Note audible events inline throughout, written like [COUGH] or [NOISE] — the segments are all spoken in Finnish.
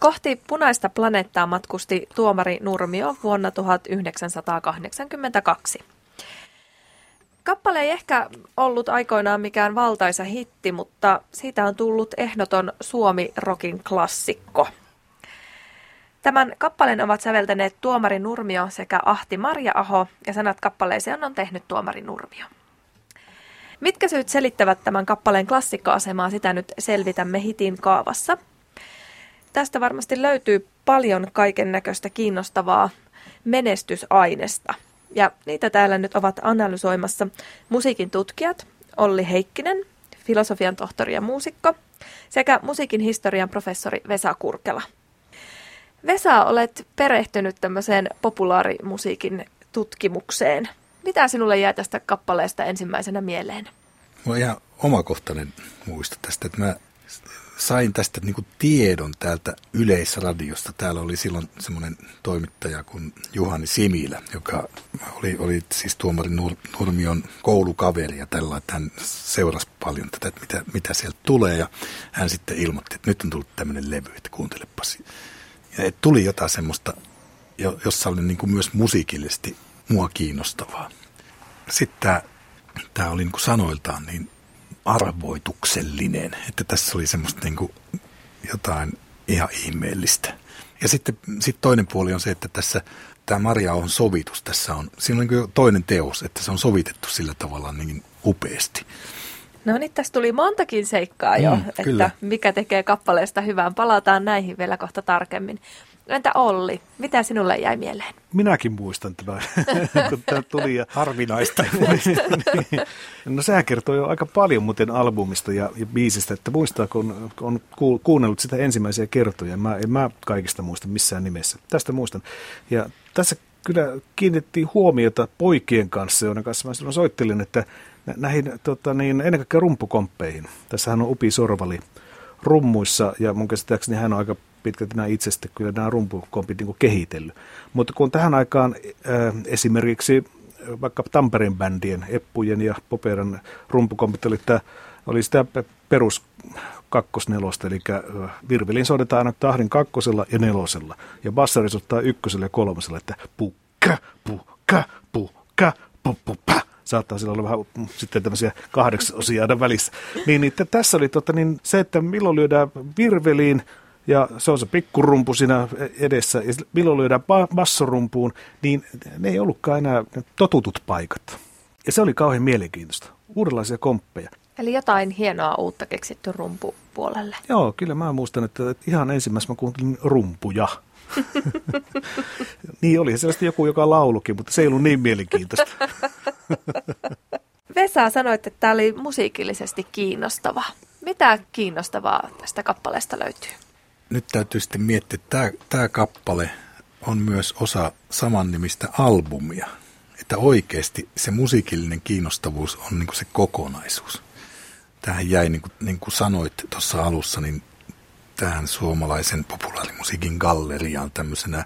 Kohti punaista planeettaa matkusti tuomari Nurmio vuonna 1982. Kappale ei ehkä ollut aikoinaan mikään valtaisa hitti, mutta siitä on tullut ehdoton Suomi-rokin klassikko. Tämän kappaleen ovat säveltäneet Tuomari Nurmio sekä Ahti Marja-aho ja sanat kappaleeseen on tehnyt Tuomari Nurmio. Mitkä syyt selittävät tämän kappaleen klassikkoasemaa, sitä nyt selvitämme hitin kaavassa. Tästä varmasti löytyy paljon kaiken näköistä kiinnostavaa menestysainesta. Ja niitä täällä nyt ovat analysoimassa musiikin tutkijat Olli Heikkinen, filosofian tohtori ja muusikko, sekä musiikin historian professori Vesa Kurkela. Vesa, olet perehtynyt tämmöiseen populaarimusiikin tutkimukseen. Mitä sinulle jää tästä kappaleesta ensimmäisenä mieleen? Mulla on ihan omakohtainen muisto tästä, että mä sain tästä niin tiedon täältä Yleisradiosta. Täällä oli silloin semmoinen toimittaja kuin Juhani Similä, joka oli, oli siis tuomari Nur, Nurmion koulukaveri ja tällä, että hän seurasi paljon tätä, että mitä, mitä sieltä tulee. Ja hän sitten ilmoitti, että nyt on tullut tämmöinen levy, että kuuntelepas. Ja että tuli jotain semmoista, jossa oli niin kuin myös musiikillisesti mua kiinnostavaa. Sitten tämä, tämä oli niin kuin sanoiltaan niin arvoituksellinen, että tässä oli semmoista niin kuin jotain ihan ihmeellistä. Ja sitten sitten toinen puoli on se, että tässä tämä Maria on sovitus. Tässä on, siinä on niin toinen teos, että se on sovitettu sillä tavalla niin upeasti. No niin, tässä tuli montakin seikkaa jo, mm, että kyllä. mikä tekee kappaleesta hyvän. Palataan näihin vielä kohta tarkemmin. Entä Olli, mitä sinulle jäi mieleen? Minäkin muistan tämän, [LAUGHS] kun tämä tuli. Ja... Harvinaista. [LAUGHS] niin. No sehän kertoo jo aika paljon muuten albumista ja, ja biisistä, että muistaa, kun on kuunnellut sitä ensimmäisiä kertoja. Mä, en mä kaikista muista missään nimessä. Tästä muistan. Ja tässä kyllä kiinnitettiin huomiota poikien kanssa, joiden kanssa mä silloin soittelin, että näihin tota, niin, ennen kaikkea rumpukomppeihin. Tässähän on Upi Sorvali rummuissa ja mun käsittääkseni hän on aika pitkälti nämä itsestä kyllä nämä rumpukompit niin kehitellyt. Mutta kun tähän aikaan äh, esimerkiksi vaikka Tampereen bändien, Eppujen ja Poperan rumpukompit oli, että oli sitä perus kakkosnelosta, eli äh, virvelin soitetaan aina tahdin kakkosella ja nelosella, ja bassari soittaa ykkösellä ja kolmosella, että pukka, pukka, pukka, pukka, saattaa sillä olla vähän mm, sitten tämmöisiä kahdeksasosia aina välissä. Niin, niin tässä oli tota, niin se, että milloin lyödään virveliin, ja se on se pikkurumpu siinä edessä, ja milloin lyödään bassorumpuun, niin ne ei ollutkaan enää totutut paikat. Ja se oli kauhean mielenkiintoista. Uudenlaisia komppeja. Eli jotain hienoa uutta keksitty rumpupuolelle. Joo, kyllä mä muistan, että ihan ensimmäisenä mä kuuntelin rumpuja. [LAUGHS] niin oli sellaista joku, joka laulukin, mutta se ei ollut niin mielenkiintoista. [LAUGHS] Vesa sanoit, että tämä oli musiikillisesti kiinnostava. Mitä kiinnostavaa tästä kappaleesta löytyy? Nyt täytyy sitten miettiä, että tämä, kappale on myös osa samannimistä albumia. Että oikeasti se musiikillinen kiinnostavuus on niin se kokonaisuus. Tähän jäi, niin kuin, niin kuin sanoit tuossa alussa, niin tähän suomalaisen populaarimusiikin galleriaan tämmöisenä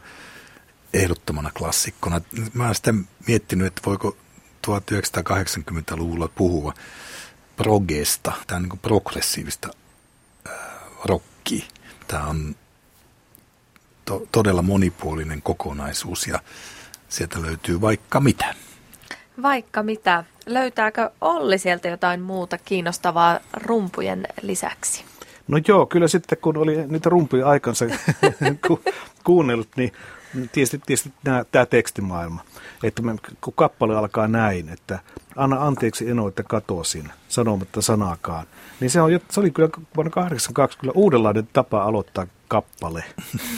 ehdottomana klassikkona. Mä olen sitä miettinyt, että voiko 1980-luvulla puhua progesta, tämä niin progressiivista äh, rockia. Tämä on to, todella monipuolinen kokonaisuus ja sieltä löytyy vaikka mitä. Vaikka mitä. Löytääkö Olli sieltä jotain muuta kiinnostavaa rumpujen lisäksi? No joo, kyllä sitten kun oli niitä rumpuja aikansa [LAUGHS] ku, kuunnellut, niin tietysti, tietysti nämä, tämä tekstimaailma. Että me, kun kappale alkaa näin, että anna anteeksi eno, että katosin, sanomatta sanaakaan. Niin se, on, se oli kyllä vuonna 82 kyllä uudenlainen tapa aloittaa kappale.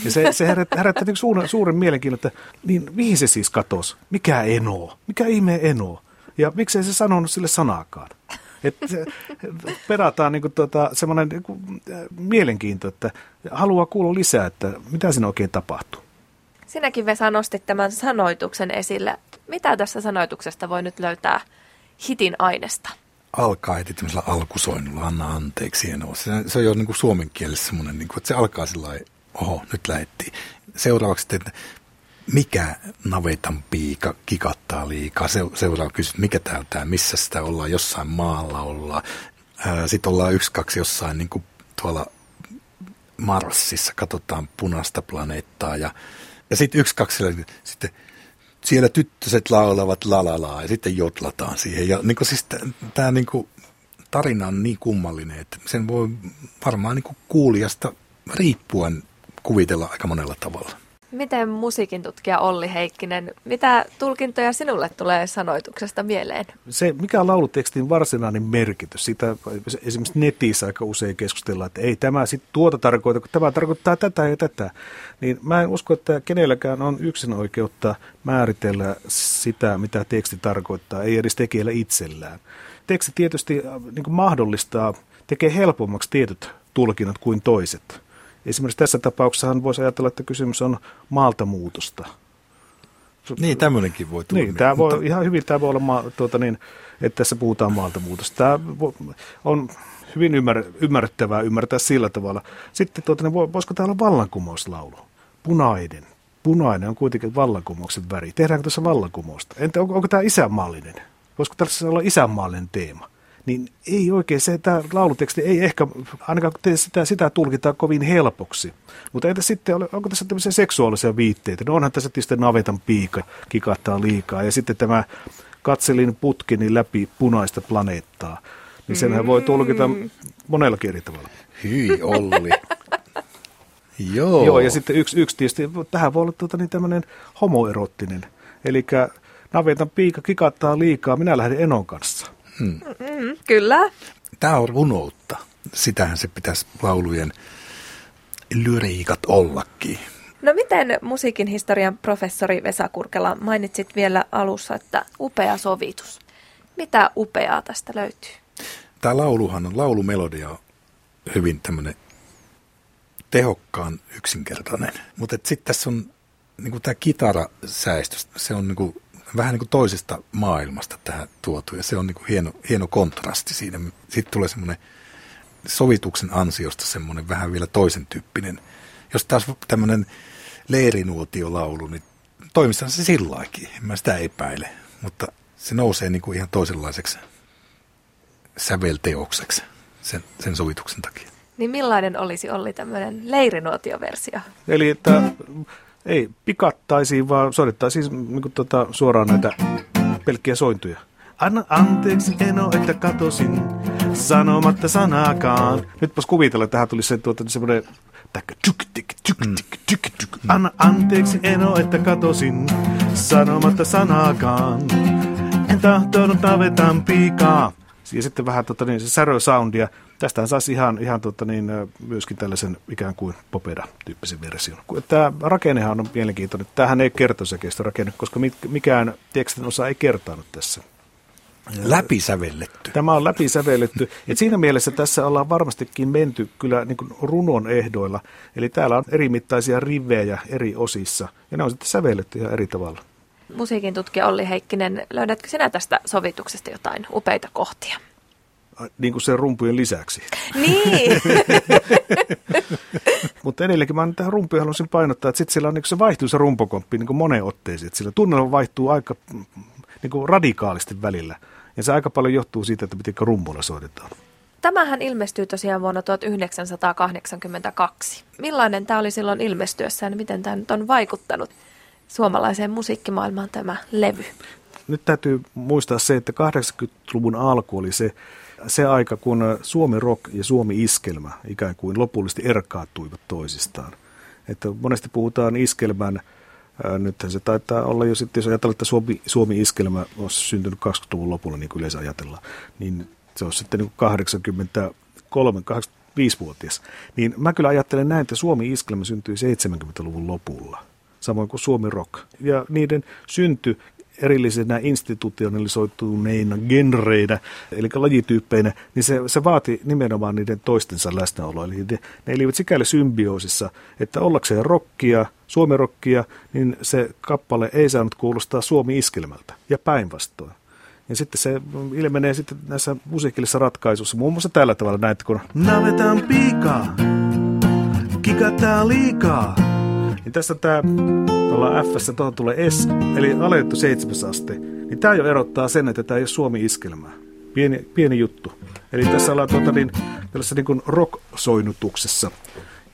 Ja se, se herättää, herättää niin suuren, suuren mielenkiinnon, että niin, mihin se siis katosi? Mikä eno? Mikä ihme eno? Ja miksei se sanonut sille sanaakaan? Että perataan niin tuota, semmoinen niin mielenkiinto, että haluaa kuulla lisää, että mitä siinä oikein tapahtuu. Sinäkin Vesa nostit tämän sanoituksen esille. Mitä tässä sanoituksesta voi nyt löytää hitin aineesta? Alkaa heti tämmöisellä alkusoinnulla, anna anteeksi. Se, se on jo niin kuin suomen kielessä semmoinen, niin kuin, että se alkaa sillä oho, nyt lähettiin. Seuraavaksi, että mikä navetan piika kikattaa liikaa. Se, seuraava kysymys, mikä täältä, missä sitä ollaan, jossain maalla ollaan. Sitten ollaan yksi, kaksi jossain niin kuin tuolla Marsissa, katsotaan punaista planeettaa ja, ja sitten yksi, kaksi, sitten siellä tyttöset laulavat lalalaa ja sitten jotlataan siihen. Ja niin siis tämä niin tarina on niin kummallinen, että sen voi varmaan niin kuulijasta riippuen kuvitella aika monella tavalla. Miten musiikin tutkija Olli Heikkinen, mitä tulkintoja sinulle tulee sanoituksesta mieleen? Se, mikä on laulutekstin varsinainen merkitys, sitä esimerkiksi netissä aika usein keskustellaan, että ei tämä sitten tuota tarkoita, kun tämä tarkoittaa tätä ja tätä. Niin mä en usko, että kenelläkään on yksin oikeutta määritellä sitä, mitä teksti tarkoittaa, ei edes tekijällä itsellään. Teksti tietysti äh, niin mahdollistaa, tekee helpommaksi tietyt tulkinnat kuin toiset. Esimerkiksi tässä tapauksessa voisi ajatella, että kysymys on maalta muutosta. Niin, tämmöinenkin voi tulla. Niin, tämä voi, mutta... ihan hyvin tämä voi olla, ma, tuota niin, että tässä puhutaan maalta muutosta. Tämä on hyvin ymmär, ymmärrettävää ymmärtää sillä tavalla. Sitten tuota, niin voisiko tämä olla vallankumouslaulu? Punainen. Punainen on kuitenkin vallankumouksen väri. Tehdäänkö tässä vallankumousta? Entä onko, onko tämä isänmaallinen? Voisiko tässä olla isänmaallinen teema? Niin ei oikein se, tämä lauluteksti ei ehkä, ainakaan sitä, sitä tulkitaan kovin helpoksi. Mutta entä sitten, onko tässä tämmöisiä seksuaalisia viitteitä? No onhan tässä tietysti navetan piika, kikahtaa liikaa. Ja sitten tämä katselin putkini läpi punaista planeettaa. Niin senhän mm. voi tulkita monella eri tavalla. Hyi Olli. [LAUGHS] Joo. Joo, ja sitten yksi, yksi tietysti, tähän voi olla tuota, niin tämmöinen homoerottinen. Eli navetan piika kikattaa liikaa, minä lähden Enon kanssa. Hmm. Mm, kyllä. Tämä on runoutta. Sitähän se pitäisi laulujen lyriikat ollakin. No miten musiikin historian professori Vesa Kurkela mainitsit vielä alussa, että upea sovitus. Mitä upeaa tästä löytyy? Tämä lauluhan on, laulumelodia on hyvin tämmöinen tehokkaan yksinkertainen. Mutta sitten tässä on niin tämä kitarasäistys, se on niin vähän niin kuin toisesta maailmasta tähän tuotu ja se on niin kuin hieno, hieno kontrasti siinä. Sitten tulee semmoinen sovituksen ansiosta semmoinen vähän vielä toisen tyyppinen. Jos taas tämmöinen leirinuotiolaulu, niin toimissaan se sillaikin, en mä sitä epäile, mutta se nousee niin kuin ihan toisenlaiseksi sävelteokseksi sen, sen sovituksen takia. Niin millainen olisi Olli tämmöinen leirinuotioversio? Eli että ei pikattaisiin, vaan soitettaisiin niin kuin, tota, suoraan näitä pelkkiä sointuja. Anna anteeksi Eno, että katosin sanomatta sanaakaan. Nytpäs kuvitella, että tähän tulisi se, tuota, semmoinen Anna anteeksi Eno, että katosin sanomatta sanaakaan. En tahtonut navetan piikaa. Ja sitten vähän tota, niin, se särö-soundia. Tästähän saisi ihan, ihan tota, niin, myöskin tällaisen ikään kuin popeda-tyyppisen version. Tämä rakennehan on mielenkiintoinen. Tämähän ei kertosäkeistä rakenne, koska mikään tekstin osa ei kertaanut tässä. Läpisävelletty. Tämä on läpisävelletty. [LAUGHS] Et siinä mielessä tässä ollaan varmastikin menty kyllä niin kuin runon ehdoilla. Eli täällä on eri mittaisia rivejä eri osissa, ja ne on sitten sävelletty ihan eri tavalla. Musiikin tutkija Olli Heikkinen, löydätkö sinä tästä sovituksesta jotain upeita kohtia? Niin kuin sen rumpujen lisäksi. Niin. [LAUGHS] Mutta edelleenkin mä tähän rumpuja haluaisin painottaa, että sitten sillä on, niin se vaihtuu se rumpokomppi niin moneen otteeseen. Sillä tunnelma vaihtuu aika niin kuin radikaalisti välillä. Ja se aika paljon johtuu siitä, että miten rumpuilla soitetaan. Tämähän ilmestyy tosiaan vuonna 1982. Millainen tämä oli silloin ilmestyessään ja miten tämä nyt on vaikuttanut suomalaiseen musiikkimaailmaan tämä levy? Nyt täytyy muistaa se, että 80-luvun alku oli se, se aika, kun Suomi rock ja Suomi iskelmä ikään kuin lopullisesti erkaattuivat toisistaan. Että monesti puhutaan iskelmän, nythän se taitaa olla jo sitten, jos ajatellaan, että Suomi, Suomi iskelmä on syntynyt 20-luvun lopulla, niin kuin yleensä ajatellaan, niin se on sitten niin 83, 85-vuotias. Niin mä kyllä ajattelen näin, että Suomi iskelmä syntyi 70-luvun lopulla – samoin kuin Suomi Rock. Ja niiden synty erillisenä institutionalisoituneina genreinä, eli lajityyppeinä, niin se, se vaati nimenomaan niiden toistensa läsnäoloa. Eli ne, ne elivät sikäli symbioosissa, että ollakseen rokkia, suomirokkia, niin se kappale ei saanut kuulostaa suomi-iskelmältä, ja päinvastoin. Ja sitten se ilmenee sitten näissä musiikillisissa ratkaisuissa, muun muassa tällä tavalla näitä, kun navetaan piikaa, kikataan liikaa, niin tässä tämä, tuolla F, tuohon tulee S, eli alennettu seitsemäs aste. Niin tämä jo erottaa sen, että tämä ei ole Suomi-iskelmää. Pieni, pieni juttu. Eli tässä ollaan tuota, niin, tällaisessa niin kuin rock-soinutuksessa.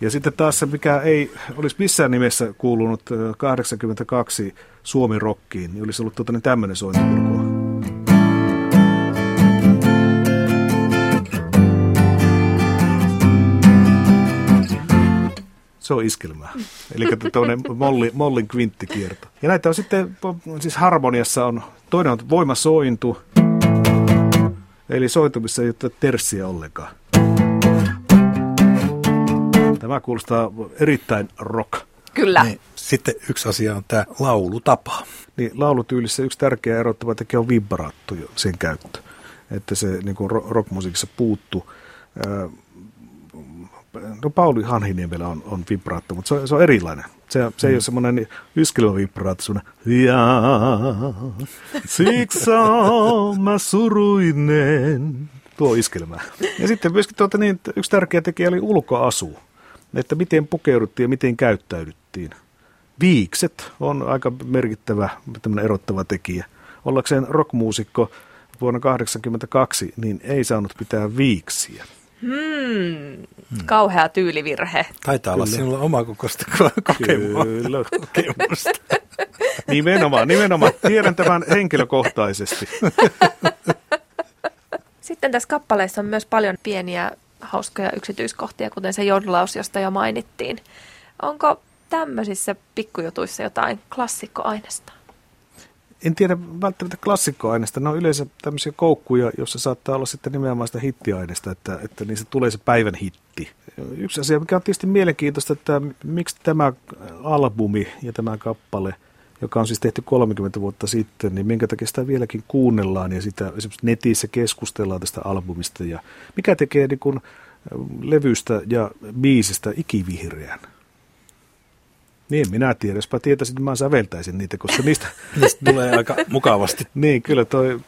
Ja sitten taas se, mikä ei olisi missään nimessä kuulunut 82 Suomi-rokkiin, niin olisi ollut tuota, niin tämmöinen sointipurkua. Se on iskelmää. Eli tuollainen molli, mollin kvinttikierto. Ja näitä on sitten, siis harmoniassa on, toinen on voimasointu, eli sointumissa ei ole terssiä ollenkaan. Tämä kuulostaa erittäin rock. Kyllä. Niin, sitten yksi asia on tämä laulutapa. Niin, laulutyylissä yksi tärkeä erottava tekijä on vibraatto, sen käyttö. Että se niin kuin rockmusiikissa puuttuu. No Pauli Hanhiniemellä on, on vibraatto, mutta se on, se on erilainen. Se, se mm. ei ole semmoinen yskelmä vibraatto, semmoinen siksi mä suruinen. Tuo iskelmä. Ja sitten myöskin tuota, niin, yksi tärkeä tekijä oli ulkoasu että miten pukeuduttiin ja miten käyttäydyttiin. Viikset on aika merkittävä erottava tekijä. Ollakseen rockmuusikko vuonna 1982, niin ei saanut pitää viiksiä. Hmm, kauhea tyylivirhe. Taitaa Kyllä. olla sinulla omakokoista kokemusta. nimenomaan, nimenomaan. Tiedän tämän henkilökohtaisesti. Sitten tässä kappaleessa on myös paljon pieniä hauskoja yksityiskohtia, kuten se jodlaus, josta jo mainittiin. Onko tämmöisissä pikkujutuissa jotain klassikkoainesta? En tiedä välttämättä klassikkoaineesta. Ne on yleensä tämmöisiä koukkuja, joissa saattaa olla sitten nimenomaan sitä hittiaineesta, että, että niissä tulee se päivän hitti. Yksi asia, mikä on tietysti mielenkiintoista, että miksi tämä albumi ja tämä kappale – joka on siis tehty 30 vuotta sitten, niin minkä takia sitä vieläkin kuunnellaan ja sitä esimerkiksi netissä keskustellaan tästä albumista ja mikä tekee niin kuin levystä ja biisistä ikivihreän. Niin, minä tiedän. Jospa tietäisin, että mä säveltäisin niitä, koska [LAUGHS] niistä... niistä tulee aika mukavasti. [LAUGHS] niin, kyllä toi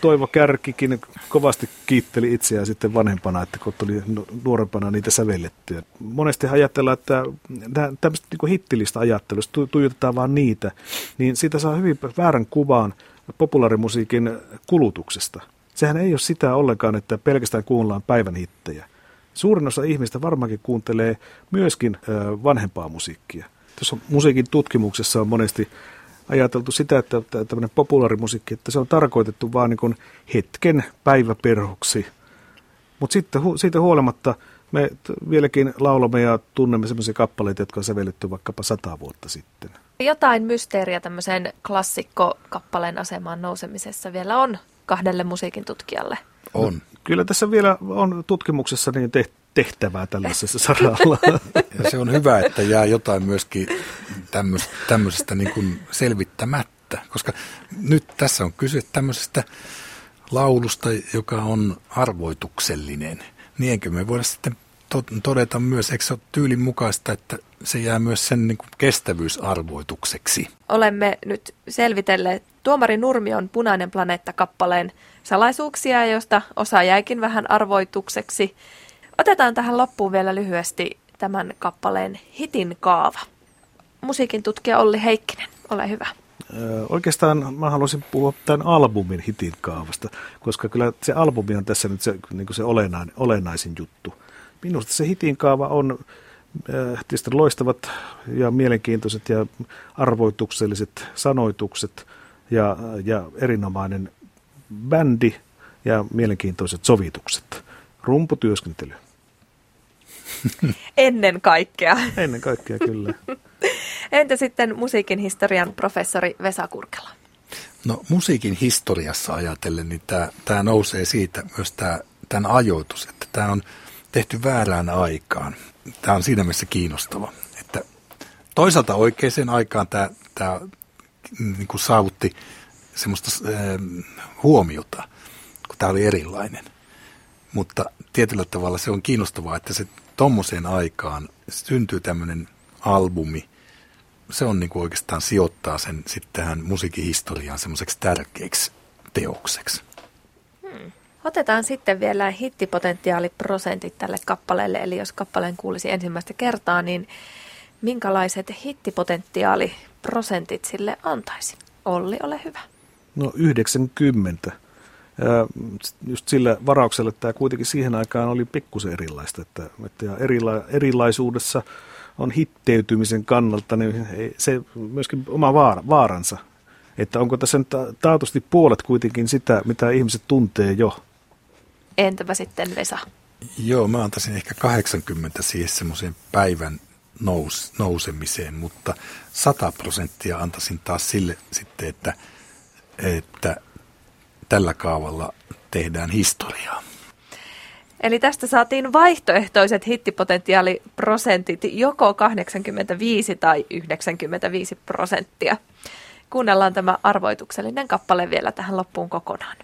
Toivo Kärkikin kovasti kiitteli itseään sitten vanhempana, että kun tuli nuorempana niitä sävellettyä. Monesti ajatellaan, että tämmöistä niin hittilistä ajattelusta tuijotetaan vaan niitä, niin siitä saa hyvin väärän kuvan populaarimusiikin kulutuksesta. Sehän ei ole sitä ollenkaan, että pelkästään kuunnellaan päivän hittejä. Suurin osa ihmistä varmaankin kuuntelee myöskin vanhempaa musiikkia tuossa musiikin tutkimuksessa on monesti ajateltu sitä, että tämmöinen populaarimusiikki, että se on tarkoitettu vain niin hetken päiväperhoksi. Mutta sitten siitä huolimatta me vieläkin laulamme ja tunnemme sellaisia kappaleita, jotka on sävelletty vaikkapa sata vuotta sitten. Jotain mysteeriä tämmöiseen klassikkokappaleen asemaan nousemisessa vielä on kahdelle musiikin tutkijalle. On. No, kyllä tässä vielä on tutkimuksessa niin tehty tehtävää tällaisessa [LAUGHS] saralla. Ja se on hyvä, että jää jotain myöskin tämmöistä, tämmöisestä niin kuin selvittämättä, koska nyt tässä on kyse tämmöisestä laulusta, joka on arvoituksellinen. Niin enkö me voida sitten todeta myös, eikö se ole tyylin mukaista, että se jää myös sen niin kuin kestävyysarvoitukseksi. Olemme nyt selvitelleet Tuomari Nurmion Punainen planeetta-kappaleen salaisuuksia, josta osa jäikin vähän arvoitukseksi. Otetaan tähän loppuun vielä lyhyesti tämän kappaleen hitin kaava. Musiikin tutkija Olli Heikkinen, ole hyvä. Oikeastaan mä haluaisin puhua tämän albumin hitin kaavasta, koska kyllä se albumi on tässä nyt se, niin se olennainen, olennaisin juttu. Minusta se hitin kaava on tietysti loistavat ja mielenkiintoiset ja arvoitukselliset sanoitukset ja, ja erinomainen bändi ja mielenkiintoiset sovitukset. Rumputyöskentely. [LAUGHS] Ennen kaikkea. Ennen kaikkea, kyllä. [LAUGHS] Entä sitten musiikin historian professori Vesa Kurkela? No musiikin historiassa ajatellen, niin tämä nousee siitä myös tämä tämän ajoitus, että tämä on tehty väärään aikaan. Tämä on siinä mielessä kiinnostava, että toisaalta oikeaan aikaan tämä, tämä niin kuin saavutti semmoista äh, huomiota, kun tämä oli erilainen. Mutta tietyllä tavalla se on kiinnostavaa, että se tommoseen aikaan syntyy tämmöinen albumi, se on niin kuin oikeastaan sijoittaa sen sitten tähän musiikihistoriaan semmoiseksi tärkeäksi teokseksi. Hmm. Otetaan sitten vielä hittipotentiaaliprosentit tälle kappaleelle, eli jos kappaleen kuulisi ensimmäistä kertaa, niin minkälaiset hittipotentiaaliprosentit sille antaisi? Olli, ole hyvä. No 90. just sillä varauksella, että tämä kuitenkin siihen aikaan oli pikkusen erilaista, että, että ja erila, erilaisuudessa on hitteytymisen kannalta niin se myöskin oma vaara, vaaransa, että onko tässä nyt taatusti puolet kuitenkin sitä, mitä ihmiset tuntee jo. Entäpä sitten Vesa? Joo, mä antaisin ehkä 80 siihen semmoiseen päivän nous, nousemiseen, mutta 100 prosenttia antaisin taas sille sitten, että, että tällä kaavalla tehdään historiaa. Eli tästä saatiin vaihtoehtoiset hittipotentiaaliprosentit joko 85 tai 95 prosenttia. Kuunnellaan tämä arvoituksellinen kappale vielä tähän loppuun kokonaan.